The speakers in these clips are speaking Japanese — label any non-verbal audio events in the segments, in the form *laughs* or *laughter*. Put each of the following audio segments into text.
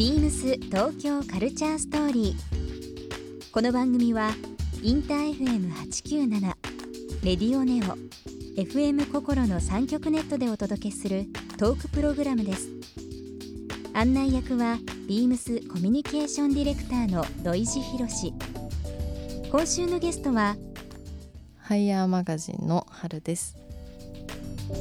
ビームス東京カルチャーストーリー。この番組はインター FM897 レディオネオ FM 心の三極ネットでお届けするトークプログラムです。案内役はビームスコミュニケーションディレクターの土井博志。今週のゲストはハイヤーマガジンの春です。フ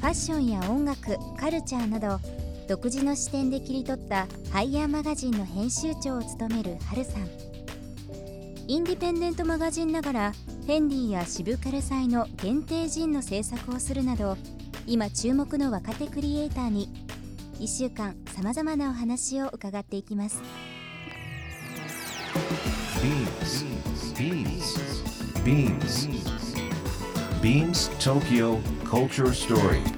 ァッションや音楽カルチャーなど独自の視点で切り取ったハイヤーマガジンの編集長を務めるハルさんインディペンデントマガジンながらフェンディやシブカル祭の限定ジンの制作をするなど今注目の若手クリエイターに1週間さまざまなお話を伺っていきます Beams. Beams. Beams. Beams Tokyo Culture Story.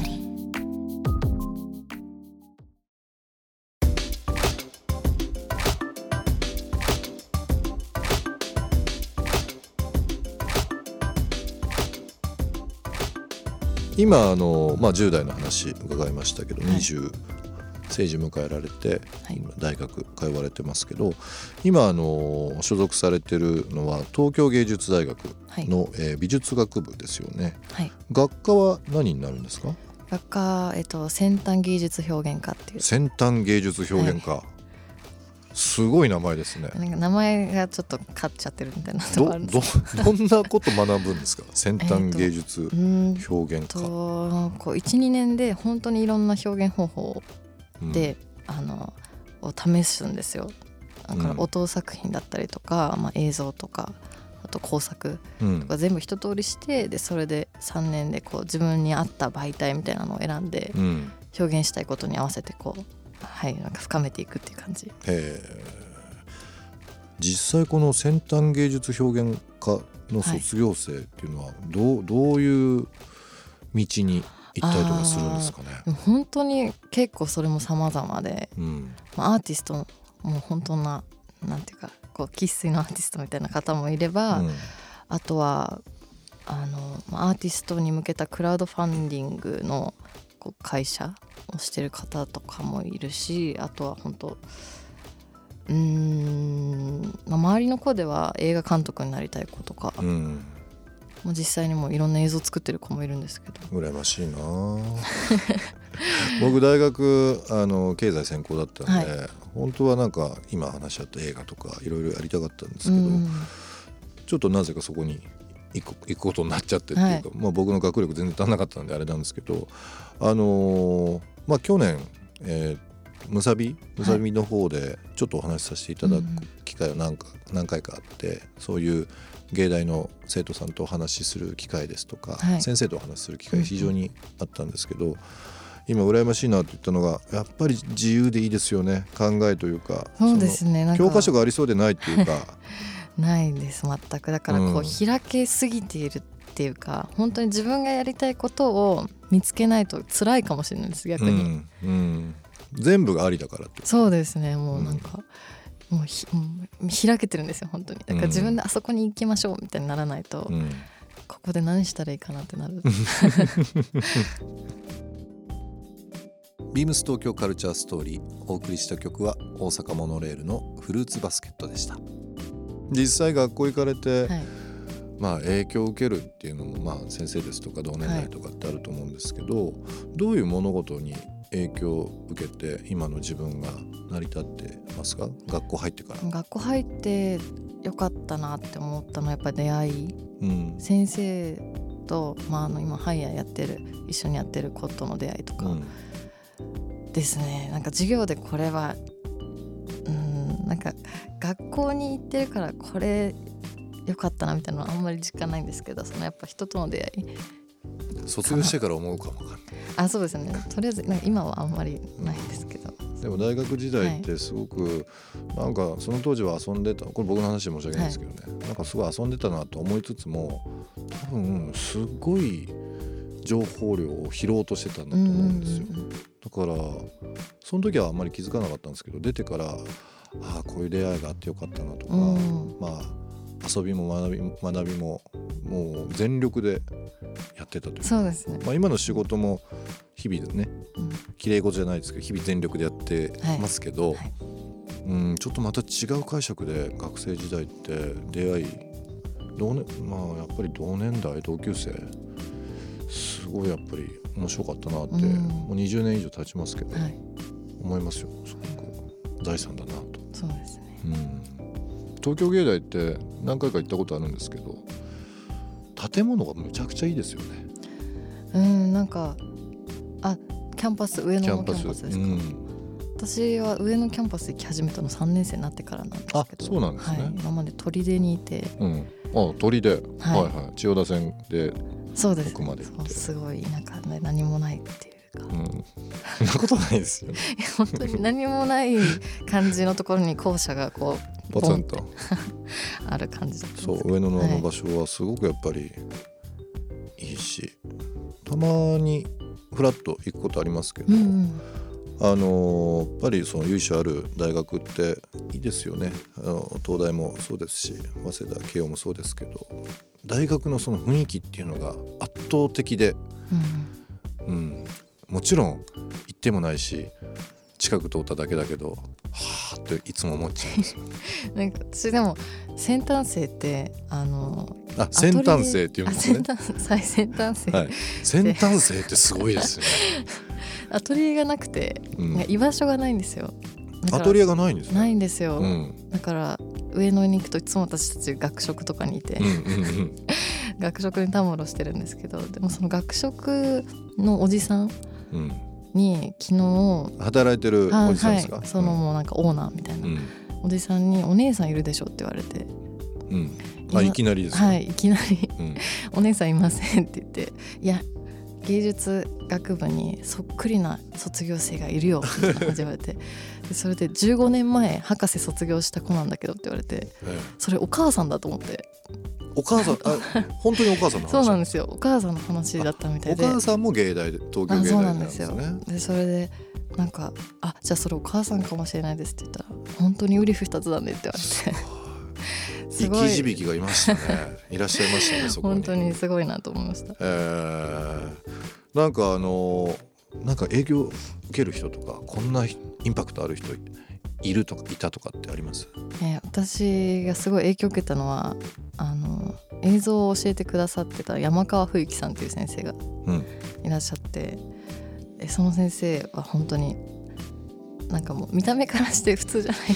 ー。今あの、まあ、10代の話伺いましたけど、はい20成人迎えられて、はい今大学通われてますけど今あの所属されてるのは東京芸術大学はい。の、えー美術学部ですよねはい。学科は何になるんですか？学科えっと先端芸術表現科っていう。先端芸術表現科、すごい名前ですね。なんか名前がちょっと勝っちゃってるみたいなとど。どすどんなこと学ぶんですか？先端芸術表現科、とこう12年で本当にいろんな表現方法うん。で、あのを試すんですよ。だからうん。音作品だったりとか、まあ、映像とかあと工作うん。とか全部一通りしてでそれで3年でこう自分に合った媒体みたいなのを選んでうん。表現したいことに合わせてこうはいなんか深めていくっていう感じ。えー実際この先端芸術表現科の卒業生っていうのはどう,、どういう道に行ったりとかするんですかね？本当に結構それも様々で、うんまあ、アーティストも本当ななんていうかこう生粋のアーティストみたいな方もいれば、うんあとはあのまあアーティストに向けたクラウドファンディングのこう会社をしてる方とかもいるしあとは本当うーん、まあ、周りの子では映画監督になりたい子とか、うん。もう実際にもういろんな映像作ってる子もいるんですけど。羨ましいな。*laughs* 僕大学あの経済専攻だったんで、本当はなんか今話し合った映画とかいろいろやりたかったんですけど、うん。ちょっとなぜかそこに行く行くことになっちゃってっていうか、まあ、僕の学力全然足んなかったんであれなんですけどあのーまあ去年、えーむさびむさびの方でちょっとお話しさせていただく機会が何か何回かあってそういう芸大の生徒さんとお話しする機会ですとか、はい。先生とお話しする機会が非常にあったんですけど、今羨ましいなと言ったのがやっぱり自由でいいですよね。考えというかそうですね。教科書がありそうでないっていうか。*laughs* ないです全く。だからこう、うん。開けすぎているっていうか本当に自分がやりたいことを見つけないと辛いかもしれないです逆に、うんうん、全部がありだからそうですねもうなんか、もうひ開けてるんですよ本当に。だから自分であそこに行きましょうみたいにならないと、うん。ここで何したらいいかなってなる。*laughs* ビームス東京カルチャーストーリーお送りした曲は大阪モノレールのフルーツバスケットでした。実際学校行かれて、はいまあ影響を受けるっていうのもまあ先生ですとか同年代とかってあると思うんですけど、どういう物事に影響を受けて今の自分が成り立ってますか？学校入ってから、学校入ってよかったなって思ったのはやっぱり出会い。うん。先生と、まあ、あの今ハイヤーやってる一緒にやってる子との出会いとか。うん。ですね、なんか授業でこれはうんなんか学校に行ってるからこれ良かったなみたいなのはあんまり実感ないんですけどそのやっぱ人との出会い。卒業してから思うかもわかあそうですね。とりあえずなんか今はあんまりないんですけど。でも大学時代ってすごく、なんかその当時は遊んでたこれ僕の話で申し訳ないですけどね、なんかすごい遊んでたなと思いつつも多分すごい情報量を拾おうとしてたんだと思うんですよ、だからその時はあんまり気づかなかったんですけど出てからああこういう出会いがあってよかったなとか、うん。まあ遊びも学び学びももう全力でやってたというか。そうですね、まあ、今の仕事も日々ねうん。綺麗事じゃないですけど日々全力でやってますけど、はい。うんちょっとまた違う解釈で学生時代って出会い同年まあやっぱり同年代同級生すごいやっぱり面白かったなって、うん。もう20年以上経ちますけど、はい。思いますよ。すごく財産だなと、そうですね。うん、東京芸大って何回か行ったことあるんですけど建物がむちゃくちゃいいですよね。うんなんかあキャンパス上野のキャンパスですか、うん。私は上野キャンパス行き始めたの3年生になってからなんですけど。あそうなんですね。はい、今まで取手にいて。うん、あ取手、はい、はいはい。千代田線で、そうです、奥まで行って。そうすごい田舎で何もないっていうか、うん、そんなことないですよね。*laughs* 本当に何もない感じのところに校舎がこうポツンと。*laughs* ある感じだったそう上野のあはいの場所はすごくやっぱりいいし、たまにフラッと行くことありますけど、うんうん。あのーやっぱりその由緒ある大学っていいですよね。あの東大もそうですし早稲田慶応もそうですけど大学のその雰囲気っていうのが圧倒的で、うんうん、もちろん行ってもないし近く通っただけだけどはあっていつも思っちゃうんですよ。*laughs* なんか私でも先端生ってあのあ先端生っていうんあですね先端最先端生、はい。先端生ってすごいですよね、*laughs* アトリエがなくて、うん。居場所がないんですよ。アトリエがないんですね。ないんですよ、うん。だから上野に行くといつも私たち学食とかにいて、*laughs* 学食にたむろしてるんですけどでもその学食のおじさんうんに昨日働いてるあおじさんですか、はい、そのもうなんかオーナーみたいな、うん。おじさんに「お姉さんいるでしょ」って言われて。うん。あいきなりですよ、はいいきなり。うん「*laughs* お姉さんいません」って言って「いや芸術学部にそっくりな卒業生がいるよ」みたいな感じで言われて。*laughs* でそれで15年前博士卒業した子なんだけどって言われて。ええ。それお母さんだと思って。お母さん？あ *laughs* 本当にお母さんの話？そうなんですよ。お母さんの話だったみたいでお母さんも芸大で東京あそう芸大なんですよですねでそれでなんか「あじゃあそれお母さんかもしれないです」って言ったら「本当にうり二つだね」って言われて生き字引がいましたね。いらっしゃいましたね *laughs* そこに。本当にすごいなと思いました。えーなんかあのなんか営業受ける人とかこんなインパクトある人いるとかいたとかってあります？えー私がすごい影響を受けたのはあの映像を教えてくださってた山川冬樹さんっていう先生がうん。いらっしゃって、えその先生は本当になんかもう見た目からして普通じゃないんで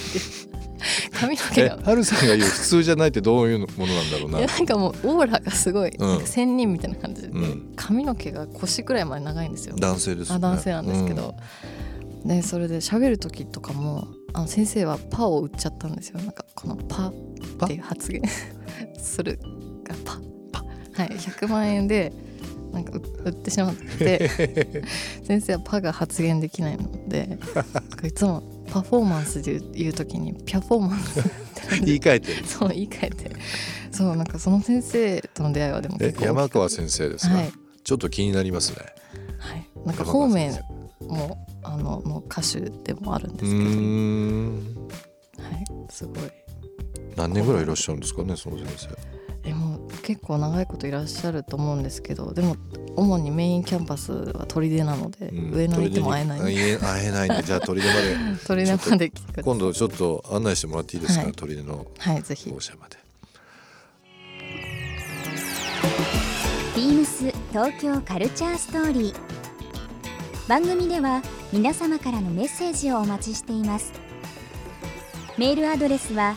髪の毛えがはるさんが言う普通じゃないってどういうものなんだろうな。いやなんかもうオーラがすごい、うん。仙人みたいな感じで、うん。髪の毛が腰くらいまで長いんですよ。男性ですよね。あ男性なんですけど、でそれで喋る時とかもあの先生は「パ」を打っちゃったんですよ。なんかこの「パ」っていう発言。*laughs* するが「パ」パ？はい。100万円でなんかう売ってしまって。*laughs* 先生は「パ」が発言できないので *laughs* いつもパフォーマンスで言う時に「ピャフォーマンス」言い換えて。るそう言い換えて。そうなんかその先生との出会いはでもえ結構山川先生ですか、はい。ちょっと気になりますね。はい、なんか方面もあのの歌手でもあるんうですけど、はい、すごい。何年ぐらいいらっしゃるんですかねその先生結構長いこといらっしゃると思うんですけどでも主にメインキャンパスは砦なので、うん上野に行っても会えない。会えないんでじゃあ砦まで。*laughs* 砦まで来て今度ちょっと案内してもらっていいですか、はい。砦のはいぜひ。校舎まで。ビームス東京カルチャーストーリー。番組では皆様からのメッセージをお待ちしています。メールアドレスは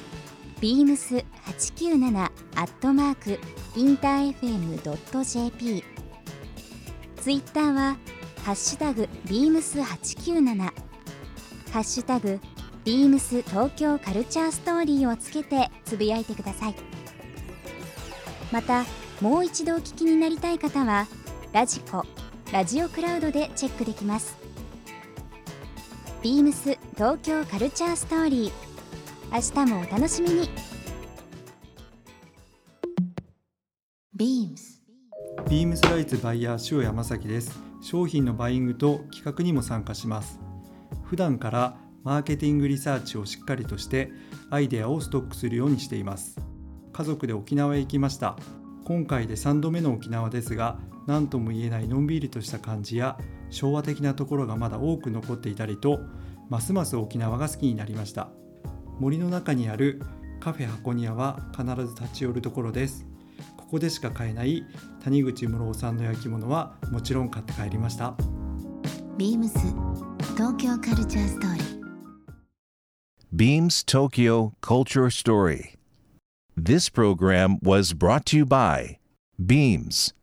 beams897 アットマークインター FM.jp ツイッターはハッシュタグビームス897ハッシュタグビームス東京カルチャーストーリーをつけてつぶやいてください。またもう一度お聞きになりたい方はラジコラジオクラウドでチェックできます。ビームス東京カルチャーストーリー。明日もお楽しみに。ビームスビームスライツバイヤー塩山崎です。商品のバイングと企画にも参加します。普段からマーケティングリサーチをしっかりとしてアイデアをストックするようにしています。家族で沖縄へ行きました。今回で3度目の沖縄ですが何とも言えないのんびりとした感じや昭和的なところがまだ多く残っていたりとますます沖縄が好きになりました。森の中にあるカフェ箱庭は必ず立ち寄るところです。ここでしか買えない谷口室夫さんの焼き物はもちろん買って帰りましたビームス東京カルチャーストーリー Beams Tokyo Culture Story. This program was brought to you by Beams.